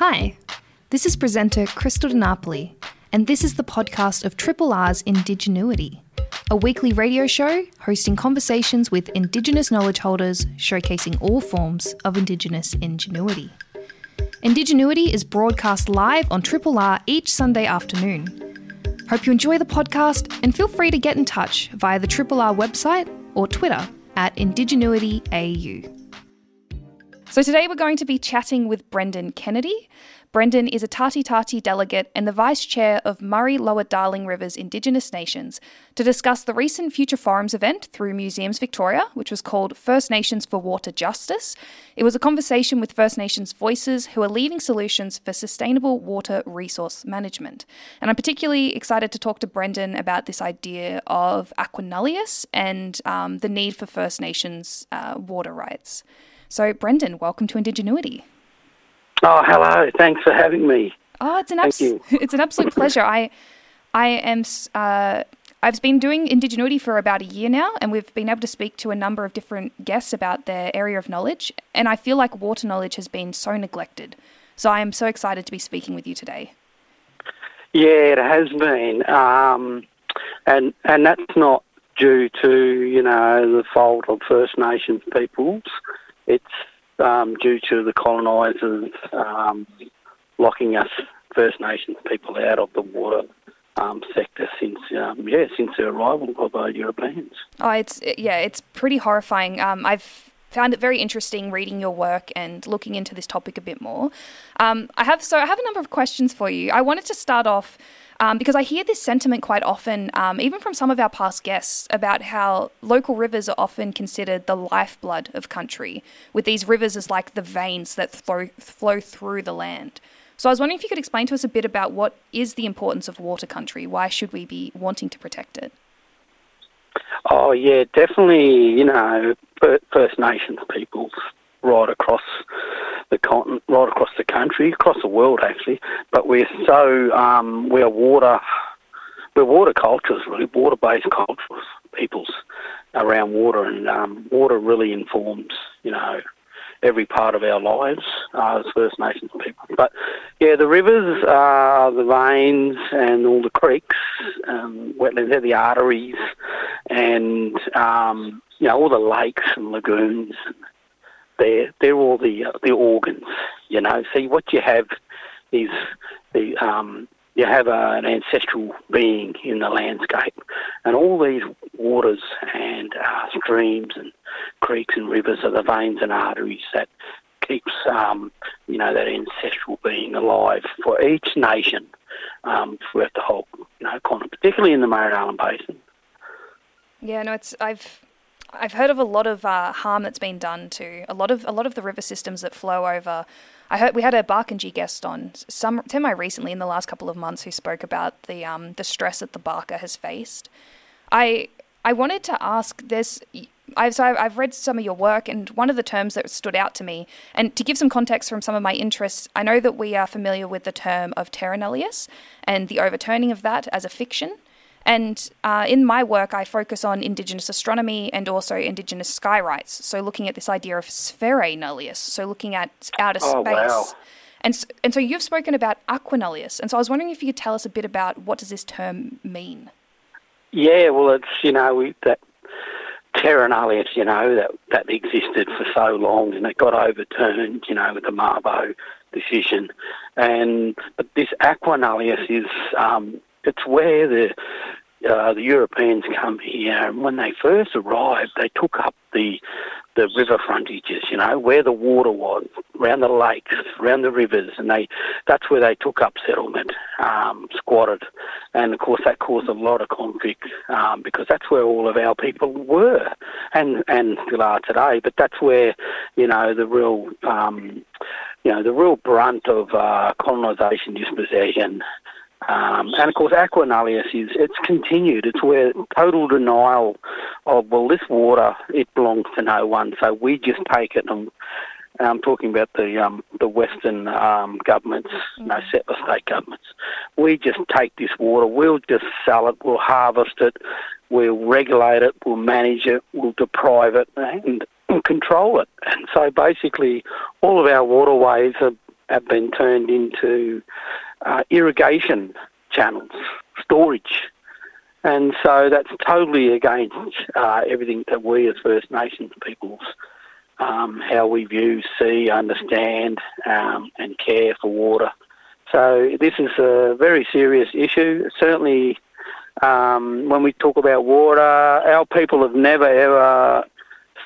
Hi, this is presenter Krystal De Napoli, and this is the podcast of Triple R's Indigenuity, a weekly radio show hosting conversations with Indigenous knowledge holders showcasing all forms of Indigenous ingenuity. Indigenuity is broadcast live on Triple R each Sunday afternoon. Hope you enjoy the podcast and feel free to get in touch via the Triple R website or Twitter at IndigenuityAU. So today we're going to be chatting with Brendan Kennedy. Brendan is a Tati Tati delegate and the Vice Chair of Murray Lower Darling Rivers Indigenous Nations to discuss the recent Future Forums event through Museums Victoria, which was called First Nations for Water Justice. It was a conversation with First Nations voices who are leading solutions for sustainable water resource management. And I'm particularly excited to talk to Brendan about this idea of aqua nullius and um, the need for First Nations uh, water rights. So, Brendan, welcome to Indigenuity. Oh, hello. Thanks for having me. Oh, it's an abs- it's an absolute pleasure. I I am uh, I've been doing Indigenuity for about a year now, and we've been able to speak to a number of different guests about their area of knowledge. And I feel like water knowledge has been so neglected. So I am so excited to be speaking with you today. Yeah, it has been, um, and and that's not due to you know the fault of First Nations peoples. It's um, due to the colonisers um, locking us First Nations people out of the water um, sector since um, yeah since the arrival of uh, Europeans. Oh, it's yeah, it's pretty horrifying. Um, I've found it very interesting reading your work and looking into this topic a bit more. Um, I have so I have a number of questions for you. I wanted to start off um, because I hear this sentiment quite often, um, even from some of our past guests, about how local rivers are often considered the lifeblood of country, with these rivers as like the veins that flow, flow through the land. So I was wondering if you could explain to us a bit about what is the importance of water country? Why should we be wanting to protect it? Oh yeah, definitely. You know, First Nations peoples right across the continent, right across the country, across the world actually. But we're so um, we're water, we're water cultures really, water-based cultures, peoples around water, and um, water really informs you know every part of our lives uh, as First Nations people. But yeah, the rivers, uh, the veins, and all the creeks, um, wetlands, they're the arteries, and um, you know all the lakes and lagoons. They're they're all the uh, the organs. You know, see what you have is the um, you have a, an ancestral being in the landscape, and all these waters and uh, streams and creeks and rivers are the veins and arteries that keeps um, you know that ancestral being alive for each nation um, throughout the whole you know continent, particularly in the Murray-Darling Basin. Yeah, no, it's I've I've heard of a lot of uh, harm that's been done to a lot of a lot of the river systems that flow over. I heard we had a Barkindji guest on some semi recently in the last couple of months who spoke about the um, the stress that the Baaka has faced. I I wanted to ask this. I've, so I've read some of your work, and one of the terms that stood out to me, and to give some context from some of my interests, I know that we are familiar with the term of terra nullius and the overturning of that as a fiction. And uh, in my work, I focus on Indigenous astronomy and also Indigenous sky rights. So, looking at this idea of spherae nullius, so looking at outer oh, space. Wow. And so, and so you've spoken about aqua nullius. And so I was wondering if you could tell us a bit about what does this term mean? Yeah, well, it's, you know, we, that terra nullius, you know, that, that existed for so long and it got overturned, you know, with the Mabo decision. And but this aqua nullius is um, it's where the uh, the Europeans come here, and when they first arrived, they took up the the river frontages, you know, where the water was, around the lakes, around the rivers, and they that's where they took up settlement, um, squatted, and of course that caused a lot of conflict um, because that's where all of our people were, and and still are today. But that's where, you know, the real um, you know, the real brunt of uh, colonisation, dispossession, um, and of course, aqua nullius is it's continued. It's where total denial of well, this water it belongs to no one, so we just take it. And, and I'm talking about the um, the Western um, governments, you know, settler state governments. We just take this water. We'll just sell it. We'll harvest it. We'll regulate it. We'll manage it. We'll deprive it and control it. And so basically, all of our waterways are have been turned into uh, irrigation channels, storage. And so that's totally against uh, everything that we as First Nations peoples, um, how we view, see, understand, um, and care for water. So this is a very serious issue. Certainly, um, when we talk about water, our people have never ever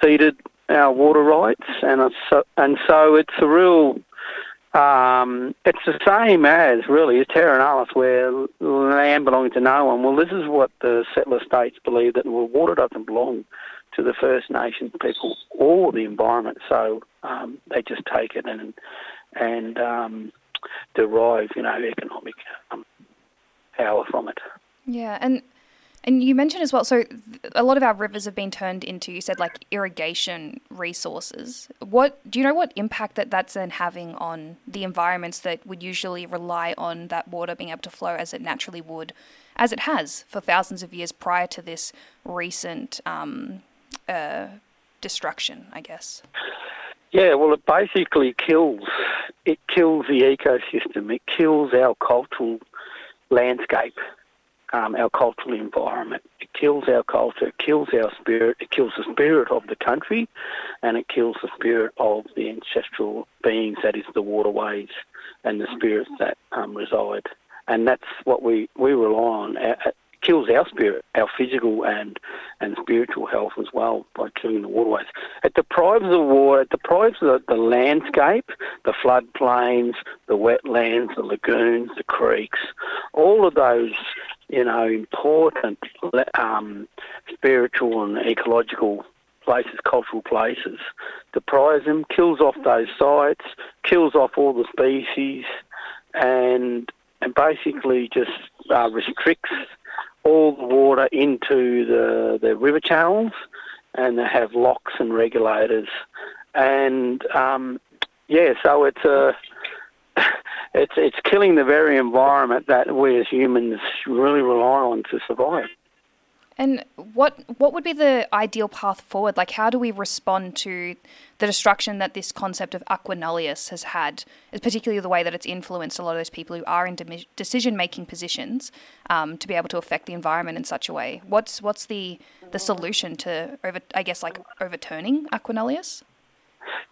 ceded our water rights, and so, and so it's a real. Um, it's the same as really as Terra Nullius, where land belonging to no one. Well, this is what the settler states believe that well, water doesn't belong to the First Nations people or the environment, so um, they just take it and and um, derive, you know, economic um, power from it. Yeah, and and you mentioned as well, so a lot of our rivers have been turned into, you said, like irrigation resources. What do you know what impact that that's then having on the environments that would usually rely on that water being able to flow as it naturally would, as it has for thousands of years prior to this recent um, uh, destruction, I guess? Yeah, well, it basically kills. It kills the ecosystem. It kills our cultural landscape um, our cultural environment. It kills our culture, it kills our spirit, it kills the spirit of the country, and it kills the spirit of the ancestral beings, that is, the waterways and the spirits that um, reside. And that's what we, we rely on It kills our spirit, our physical and and spiritual health as well by killing the waterways. It deprives the water, it deprives the, the landscape, the floodplains, the wetlands, the lagoons, the creeks, all of those, you know, important um, spiritual and ecological places, cultural places, deprives them, kills off those sites, kills off all the species, and and basically just uh, restricts all the water into the, the river channels and they have locks and regulators. And um, yeah, so it's a it's it's killing the very environment that we as humans really rely on to survive. And what what would be the ideal path forward? Like, how do we respond to the destruction that this concept of aqua nullius has had, particularly the way that it's influenced a lot of those people who are in de- decision making positions um, to be able to affect the environment in such a way? What's what's the the solution to over? I guess like overturning aqua nullius.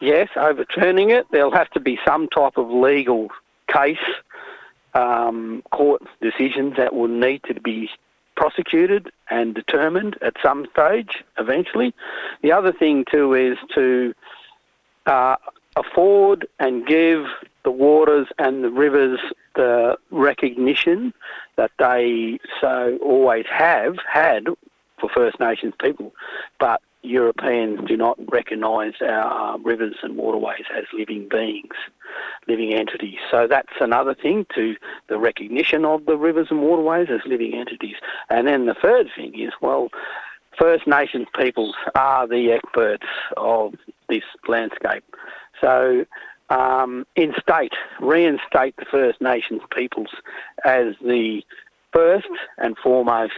Yes, overturning it. There'll have to be some type of legal case, um, court decisions that will need to be prosecuted and determined at some stage eventually. The other thing too is to uh, afford and give the waters and the rivers the recognition that they so always have had for First Nations people, but Europeans do not recognise our rivers and waterways as living beings, living entities. So that's another thing to the recognition of the rivers and waterways as living entities. And then the third thing is, well, First Nations peoples are the experts of this landscape. So um, instate, reinstate the First Nations peoples as the first and foremost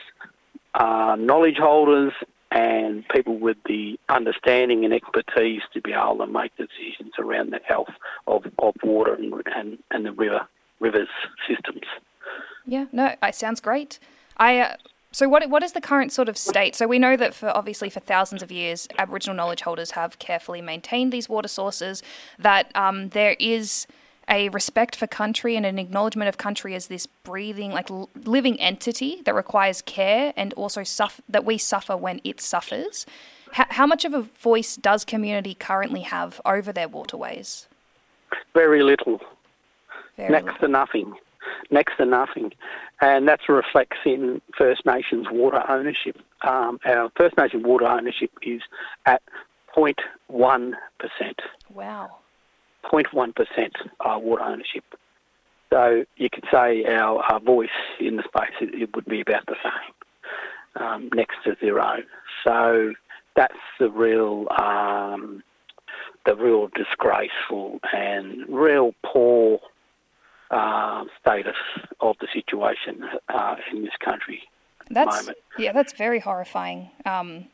uh, knowledge holders and people with the understanding and expertise to be able to make decisions around the health of, of water and, and, and the river rivers systems. Yeah, no, it sounds great. I uh, so what what is the current sort of state? So we know that for obviously for thousands of years, Aboriginal knowledge holders have carefully maintained these water sources. That um, there is a respect for country and an acknowledgement of country as this breathing, like living entity that requires care and also suffer, that we suffer when it suffers. H- how much of a voice does community currently have over their waterways? Very little. Very Next little. to nothing. Next to nothing. And that reflects in First Nations water ownership. Um, our First Nation water ownership is at 0.1%. Wow. 0.1% uh, water ownership. So you could say our, our voice in the space it, it would be about the same, um, next to zero. So that's the real um, the real disgraceful and real poor uh, status of the situation uh, in this country. That's moment. yeah, that's very horrifying. Um,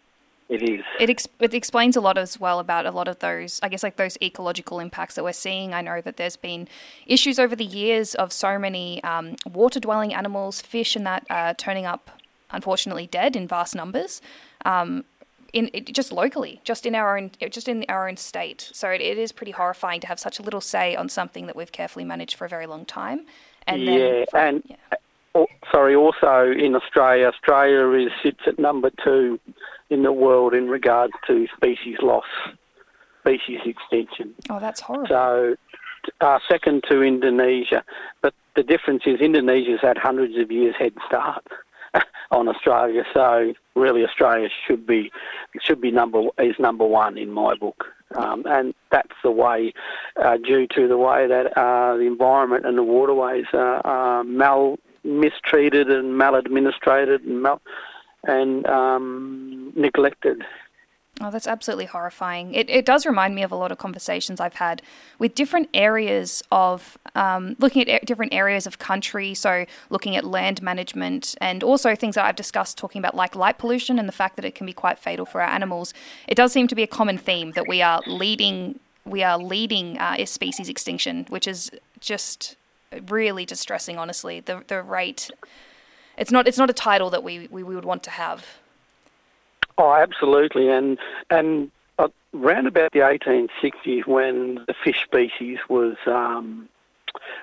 It is. It, ex- it explains a lot as well about a lot of those, I guess, like those ecological impacts that we're seeing. I know that there's been issues over the years of so many um, water dwelling animals, fish, and that uh, turning up, unfortunately, dead in vast numbers. Um, in it, just locally, just in our own, just in our own state. So it, it is pretty horrifying to have such a little say on something that we've carefully managed for a very long time. And yeah, then, and yeah. Oh, sorry, also in Australia, Australia is sits at number two in the world in regards to species loss, species extinction. Oh, that's horrible. So, uh, second to Indonesia, but the difference is Indonesia's had hundreds of years head start on Australia. So really, Australia should be should be number is number one in my book. Um, and that's the way, uh, due to the way that uh, the environment and the waterways are, are mal mistreated and maladministrated and mal- and um, neglected. Oh, that's absolutely horrifying. It, it does remind me of a lot of conversations I've had with different areas of um, looking at different areas of country. So, looking at land management and also things that I've discussed talking about, like light pollution and the fact that it can be quite fatal for our animals. It does seem to be a common theme that we are leading. We are leading uh, species extinction, which is just really distressing. Honestly, the the rate. It's not. It's not a title that we, we would want to have. Oh, absolutely, and and uh, around about the 1860s, when the fish species was um,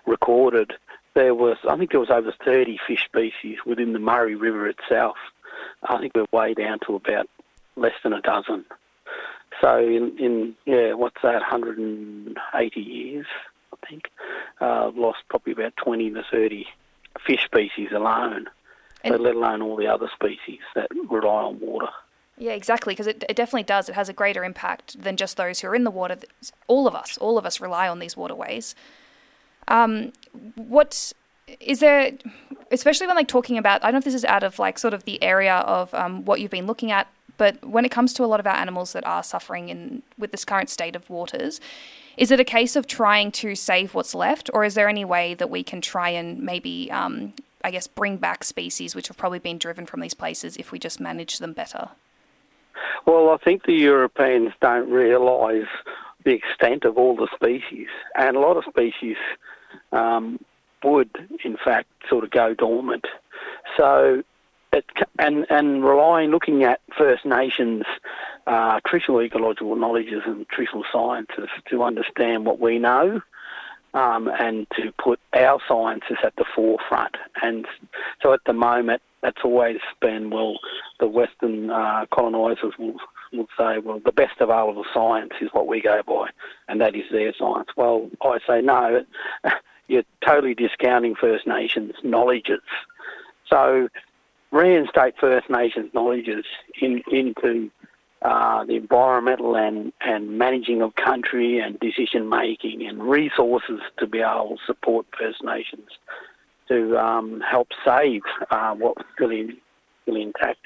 recorded, there was I think there was over 30 fish species within the Murray River itself. I think we're way down to about less than a dozen. So in, in yeah, what's that? 180 years, I think. Uh, lost probably about 20 to 30 fish species alone, so let alone all the other species that rely on water. Yeah, exactly, because it, it definitely does. It has a greater impact than just those who are in the water. All of us, all of us rely on these waterways. Um, what is there, especially when like talking about, I don't know if this is out of like sort of the area of um, what you've been looking at, but when it comes to a lot of our animals that are suffering in with this current state of waters, is it a case of trying to save what's left, or is there any way that we can try and maybe, um, I guess, bring back species which have probably been driven from these places if we just manage them better? Well, I think the Europeans don't realise the extent of all the species, and a lot of species um, would, in fact, sort of go dormant. So, it, and and relying, looking at First Nations uh, traditional ecological knowledges and traditional sciences to understand what we know. Um, and to put our sciences at the forefront. And so at the moment, that's always been, well, the Western uh, colonisers will, will say, well, the best available science is what we go by, and that is their science. Well, I say, no, you're totally discounting First Nations knowledges. So reinstate First Nations knowledges in, into uh, the environmental and, and managing of country and decision making and resources to be able to support First Nations to um, help save uh, what's really, really intact.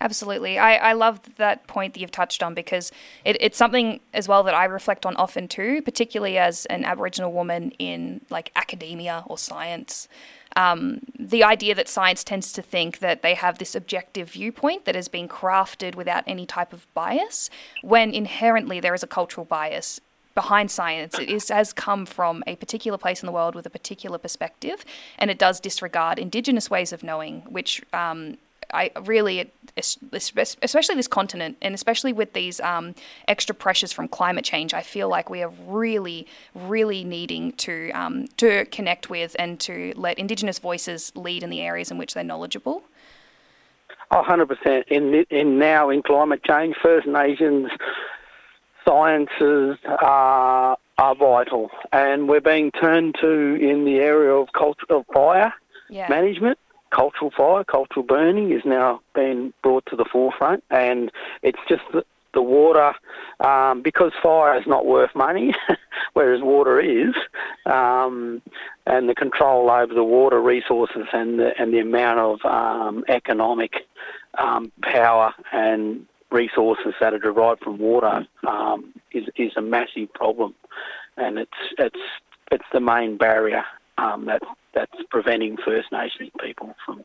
Absolutely. I, I love that point that you've touched on because it, it's something as well that I reflect on often too, particularly as an Aboriginal woman in like academia or science. Um, the idea that science tends to think that they have this objective viewpoint that has been crafted without any type of bias, when inherently there is a cultural bias behind science. It is, has come from a particular place in the world with a particular perspective, and it does disregard Indigenous ways of knowing, which um, I really, especially this continent, and especially with these um, extra pressures from climate change, I feel like we are really, really needing to um, to connect with and to let Indigenous voices lead in the areas in which they're knowledgeable. Oh, 100%. In, in now in climate change, First Nations sciences are, are vital, and we're being turned to in the area of culture of fire yeah. management. Cultural fire, cultural burning is now being brought to the forefront, and it's just the, the water um, because fire is not worth money, whereas water is, um, and the control over the water resources and the and the amount of um, economic um, power and resources that are derived from water um, is is a massive problem, and it's it's it's the main barrier um, that that's preventing First Nations people from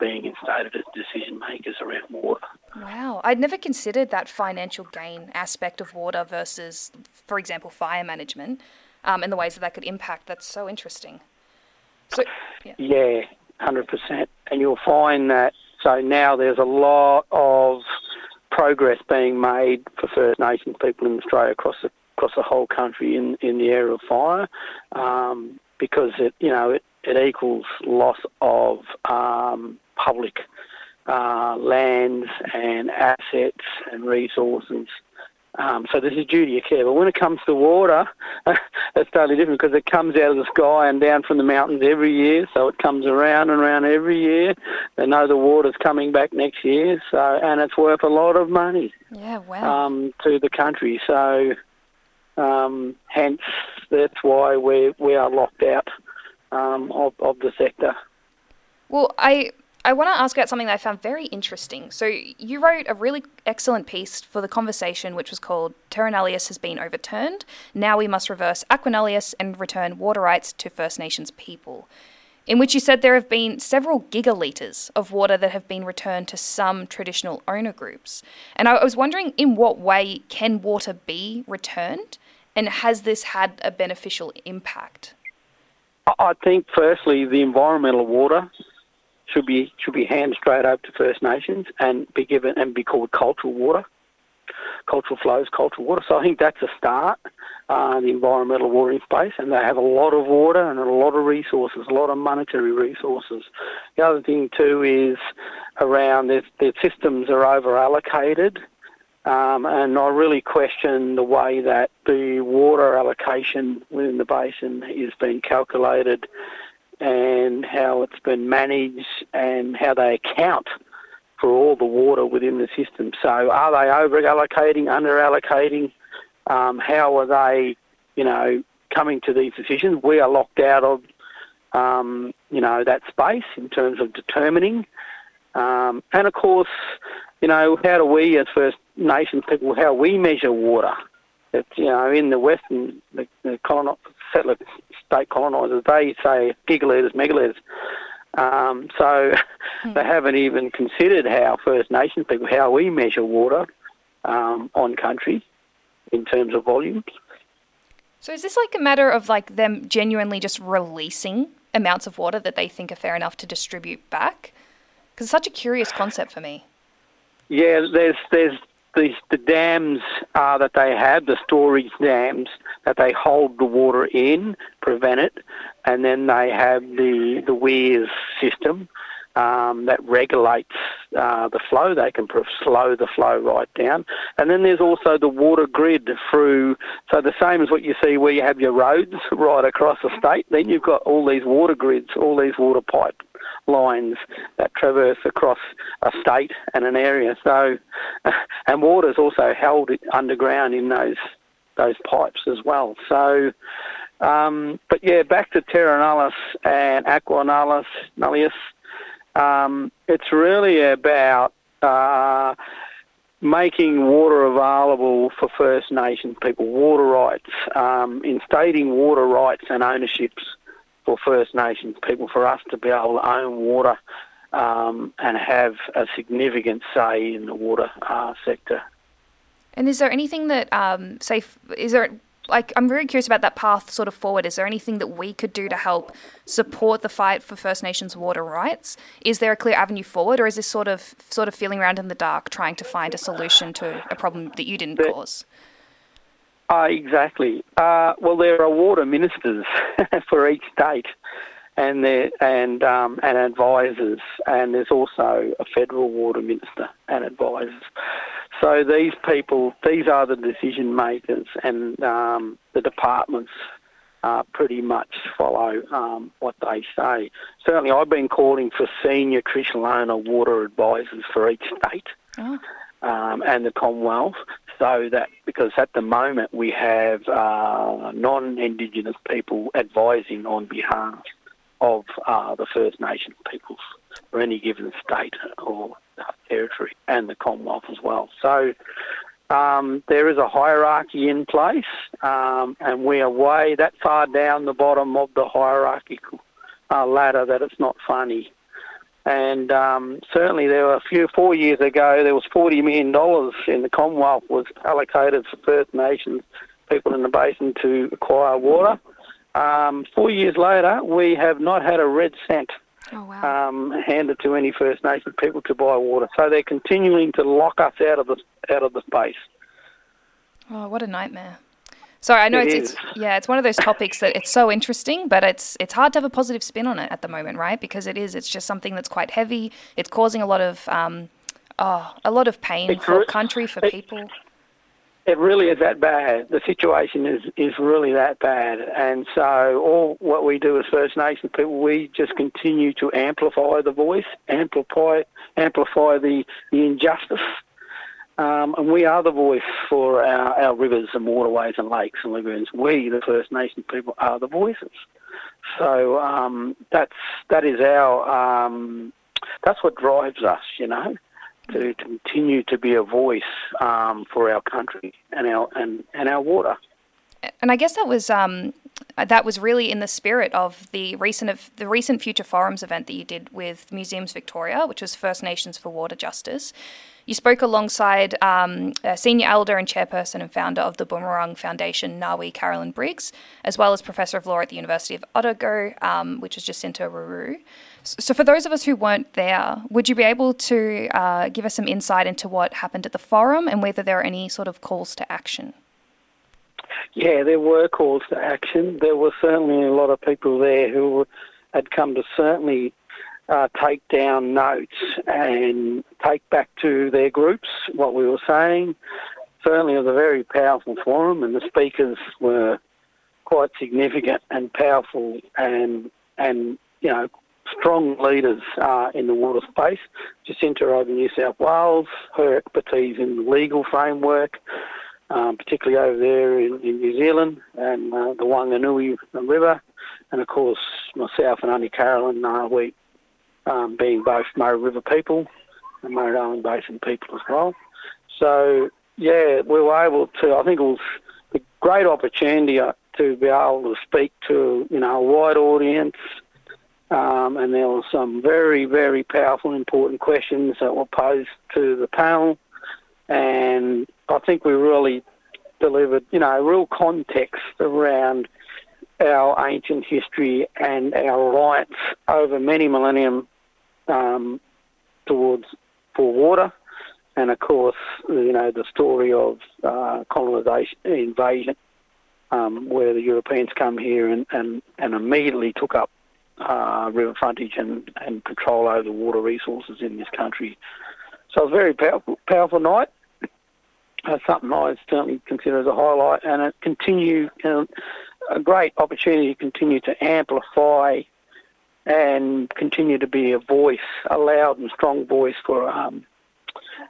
being instated as decision makers around water. Wow, I'd never considered that financial gain aspect of water versus, for example, fire management, um, and the ways that that could impact. That's so interesting. So, yeah. yeah, hundred percent. And you'll find that so now there's a lot of progress being made for First Nations people in Australia across the across the whole country in, in the area of fire, um, because it you know it, it equals loss of um, public uh, lands and assets and resources um, so there's a duty of care. But when it comes to water, it's totally different because it comes out of the sky and down from the mountains every year. So it comes around and around every year. They know the water's coming back next year. So and it's worth a lot of money. Yeah, wow. Um, to the country. So um, hence that's why we we are locked out um, of of the sector. Well, I I want to ask about something that I found very interesting. So, you wrote a really excellent piece for the conversation, which was called Terra Nullius has been overturned. Now we must reverse aquanullius and return water rights to First Nations people. In which you said there have been several gigalitres of water that have been returned to some traditional owner groups. And I was wondering in what way can water be returned? And has this had a beneficial impact? I think, firstly, the environmental water should be should be handed straight over to First Nations and be given and be called cultural water, cultural flows, cultural water. So I think that's a start. Uh, the environmental watering space, and they have a lot of water and a lot of resources, a lot of monetary resources. The other thing too is around their, their systems are over allocated. Um, and I really question the way that the water allocation within the basin is being calculated and how it's been managed and how they account for all the water within the system. So are they over allocating, under allocating? Um, how are they, you know, coming to these decisions? We are locked out of, um, you know, that space in terms of determining. Um, and of course, you know, how do we as First Nations people, how we measure water? It's, you know, in the Western, the, the settler state colonisers, they say gigalitres, megalitres. Um, so mm. they haven't even considered how First Nations people, how we measure water um, on country in terms of volumes. So is this like a matter of like them genuinely just releasing amounts of water that they think are fair enough to distribute back? Because it's such a curious concept for me. Yeah, there's there's the, the dams uh, that they have, the storage dams, that they hold the water in, prevent it, and then they have the, the weirs system um, that regulates uh, the flow. They can slow the flow right down. And then there's also the water grid through, so the same as what you see where you have your roads right across the state, then you've got all these water grids, all these water pipe lines that traverse across a state and an area. So, and water is also held underground in those those pipes as well. So, um, but yeah, back to Terra Nullius and Aqua Nullius, Nullius. Um, it's really about uh, making water available for First Nations people, water rights, um, instating water rights and ownerships for First Nations people, for us to be able to own water um, and have a significant say in the water uh, sector. And is there anything that, um, say, is there like I'm very curious about that path sort of forward. Is there anything that we could do to help support the fight for First Nations water rights? Is there a clear avenue forward, or is this sort of sort of feeling around in the dark, trying to find a solution to a problem that you didn't cause? Uh, exactly. Uh, well, there are water ministers for each state, and there and um, and advisors, and there's also a federal water minister and advisors. So these people, these are the decision makers, and um, the departments uh, pretty much follow um, what they say. Certainly, I've been calling for senior traditional owner water advisors for each state. Oh. Um, and the Commonwealth so that because at the moment we have uh, non-Indigenous people advising on behalf of uh, the First Nations peoples for any given state or territory and the Commonwealth as well. So um, there is a hierarchy in place, um, and we are way that far down the bottom of the hierarchical uh, ladder that it's not funny. And um, certainly, there were a few four years ago. There was forty million dollars in the Commonwealth was allocated for First Nations people in the basin to acquire water. Um, four years later, we have not had a red cent oh, wow. um, handed to any First Nations people to buy water. So they're continuing to lock us out of the out of the space. Oh, what a nightmare! Sorry, I know It it's, it's yeah, it's one of those topics that it's so interesting, but it's it's hard to have a positive spin on it at the moment, right? Because it is, it's just something that's quite heavy. It's causing a lot of um, oh, a lot of pain It's for country, for it- people. It really is that bad. The situation is, is really that bad. And so all what we do as First Nations people, we just continue to amplify the voice, amplify amplify the, the injustice. Um, and we are the voice for our, our rivers and waterways and lakes and lagoons. We, the First Nation people, are the voices. So um, that's that is our um, that's what drives us, you know, to continue to be a voice um, for our country and our and, and our water. And I guess that was um, that was really in the spirit of the recent of the recent Future Forums event that you did with Museums Victoria, which was First Nations for Water Justice. You spoke alongside um, a senior elder and chairperson and founder of the Boonwurrung Foundation, N'arweet Carolyn Briggs, as well as professor of law at the University of Otago, um, which was Jacinta Ruru. So, for those of us who weren't there, would you be able to uh, give us some insight into what happened at the forum and whether there are any sort of calls to action? Yeah, there were calls to action. There were certainly a lot of people there who had come to certainly uh, take down notes and take back to their groups what we were saying. Certainly, it was a very powerful forum, and the speakers were quite significant and powerful, and and you know strong leaders uh, in the water space. Jacinta over New South Wales, her expertise in the legal framework, um, particularly over there in, in New Zealand and uh, the Whanganui River, and of course myself and Auntie Carolyn, uh, we um, being both Murray River people and Murray Darling Basin people as well. So yeah, we were able to. I think it was a great opportunity uh, to be able to speak to you know a wide audience. Um, and there were some very, very powerful, important questions that were posed to the panel, and I think we really delivered, you know, real context around our ancient history and our rights over many millennium um, towards for water, and of course, you know, the story of uh, colonisation, invasion, um, where the Europeans come here and, and, and immediately took up uh, river frontage and, and control over the water resources in this country. So it was a very powerful, powerful night. Uh, something I certainly consider as a highlight, and it continue uh, a great opportunity to continue to amplify and continue to be a voice, a loud and strong voice for um,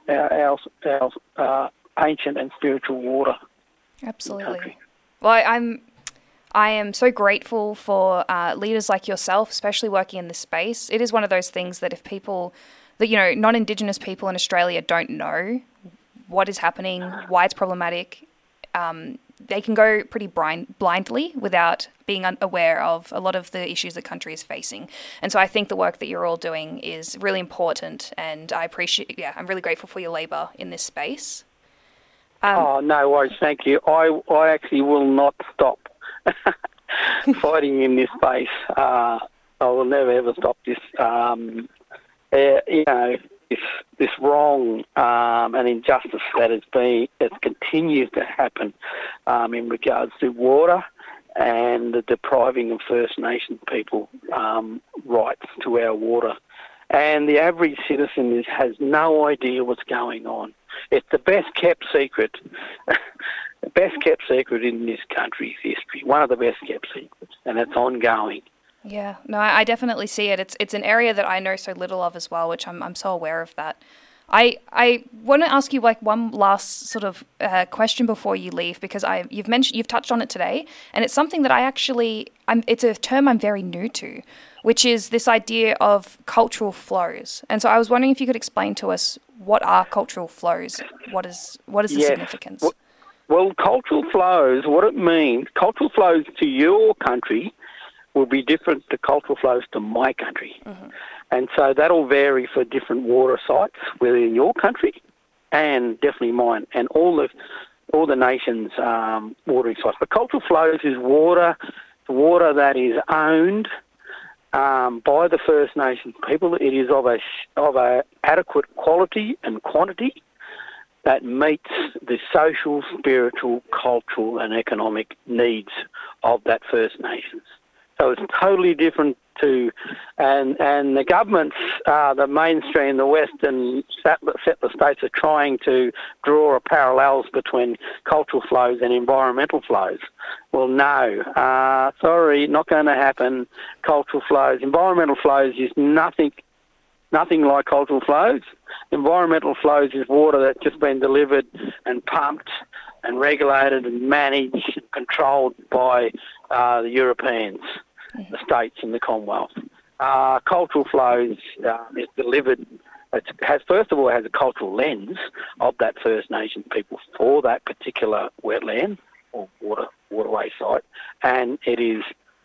our, our, our uh, ancient and spiritual water. Absolutely. Well, I, I'm I am so grateful for uh, leaders like yourself, especially working in this space. It is one of those things that if people, that you know, non-Indigenous people in Australia don't know what is happening, why it's problematic, um, they can go pretty blind, blindly without being aware of a lot of the issues the country is facing. And so I think the work that you're all doing is really important, and I appreciate. Yeah, I'm really grateful for your labour in this space. Um, oh, no worries, thank you. I, I actually will not stop fighting in this space. Uh, I will never ever stop this. Um, uh, you know, this this wrong um, and injustice that has been that continues to happen um, in regards to water and the depriving of First Nations people um, rights to our water. And the average citizen is, has no idea what's going on. It's the best kept secret, best kept secret in this country's history. One of the best kept secrets, and it's ongoing. Yeah, no, I I definitely see it. It's it's an area that I know so little of as well, which I'm I'm so aware of that. I I want to ask you like one last sort of uh, question before you leave because I you've mentioned you've touched on it today, and it's something that I actually I'm it's a term I'm very new to, which is this idea of cultural flows. And so I was wondering if you could explain to us what are cultural flows? What is what is the significance? Well, cultural flows, what it means, cultural flows to your country will be different to cultural flows to my country. And so that'll vary for different water sites within your country and definitely mine and all the all the nations' um, watering sites. But cultural flows is water, water that is owned um, by the First Nations people. It is of a of a adequate quality and quantity that meets the social, spiritual, cultural, and economic needs of that First Nations. So it's totally different to, and and the governments, uh, the mainstream, the Western settler, states are trying to draw parallels between cultural flows and environmental flows. Well, no, uh, sorry, not going to happen. Cultural flows, environmental flows is nothing, nothing like cultural flows. Environmental flows is water that's just been delivered and pumped and regulated and managed and controlled by uh, the Europeans, the states, and the Commonwealth. Uh, cultural flows uh, is delivered. It has first of all has a cultural lens of that First Nation people for that particular wetland or water waterway site, and it is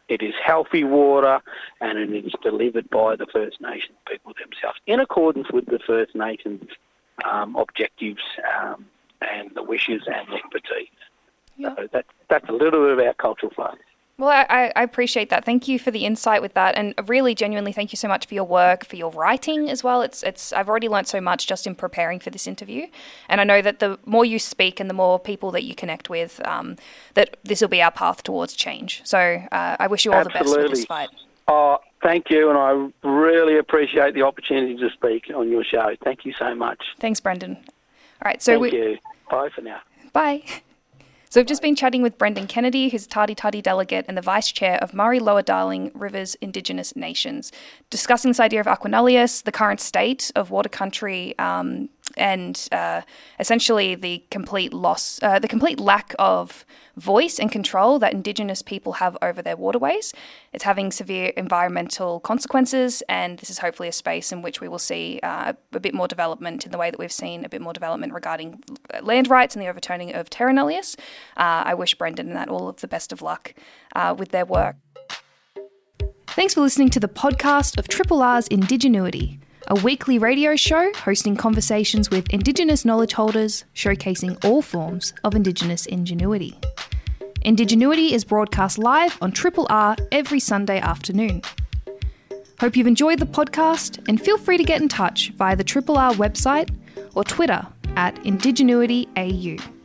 it is healthy water, and it is delivered by the First Nation people themselves in accordance with the First Nations um, objectives um, and the wishes and expertise. Yeah. So that, that's a little bit about cultural flows. Well, I, I, appreciate that. Thank you for the insight with that, and really, genuinely, thank you so much for your work, for your writing as well. It's, it's. I've already learned so much just in preparing for this interview, and I know that the more you speak and the more people that you connect with, um, that this will be our path towards change. So, uh, I wish you all Absolutely. the best with this fight. Oh, thank you, and I really appreciate the opportunity to speak on your show. Thank you so much. Thanks, Brendan. All right, so thank we. you. Bye for now. Bye. So we've just been chatting with Brendan Kennedy, who's Tati Tati delegate and the vice chair of Murray Lower Darling Rivers Indigenous Nations, discussing this idea of Aquanullius, the current state of water country, um, and uh, essentially the complete loss, uh, the complete lack of voice and control that Indigenous people have over their waterways. It's having severe environmental consequences, and this is hopefully a space in which we will see uh, a bit more development in the way that we've seen a bit more development regarding land rights and the overturning of Terra Nullius. Uh, I wish Brendan and that all of the best of luck uh, with their work. Thanks for listening to the podcast of Triple R's Indigenuity a weekly radio show hosting conversations with Indigenous knowledge holders, showcasing all forms of Indigenous ingenuity. Indigenuity is broadcast live on Triple R every Sunday afternoon. Hope you've enjoyed the podcast and feel free to get in touch via the Triple R website or Twitter at IndigenuityAU.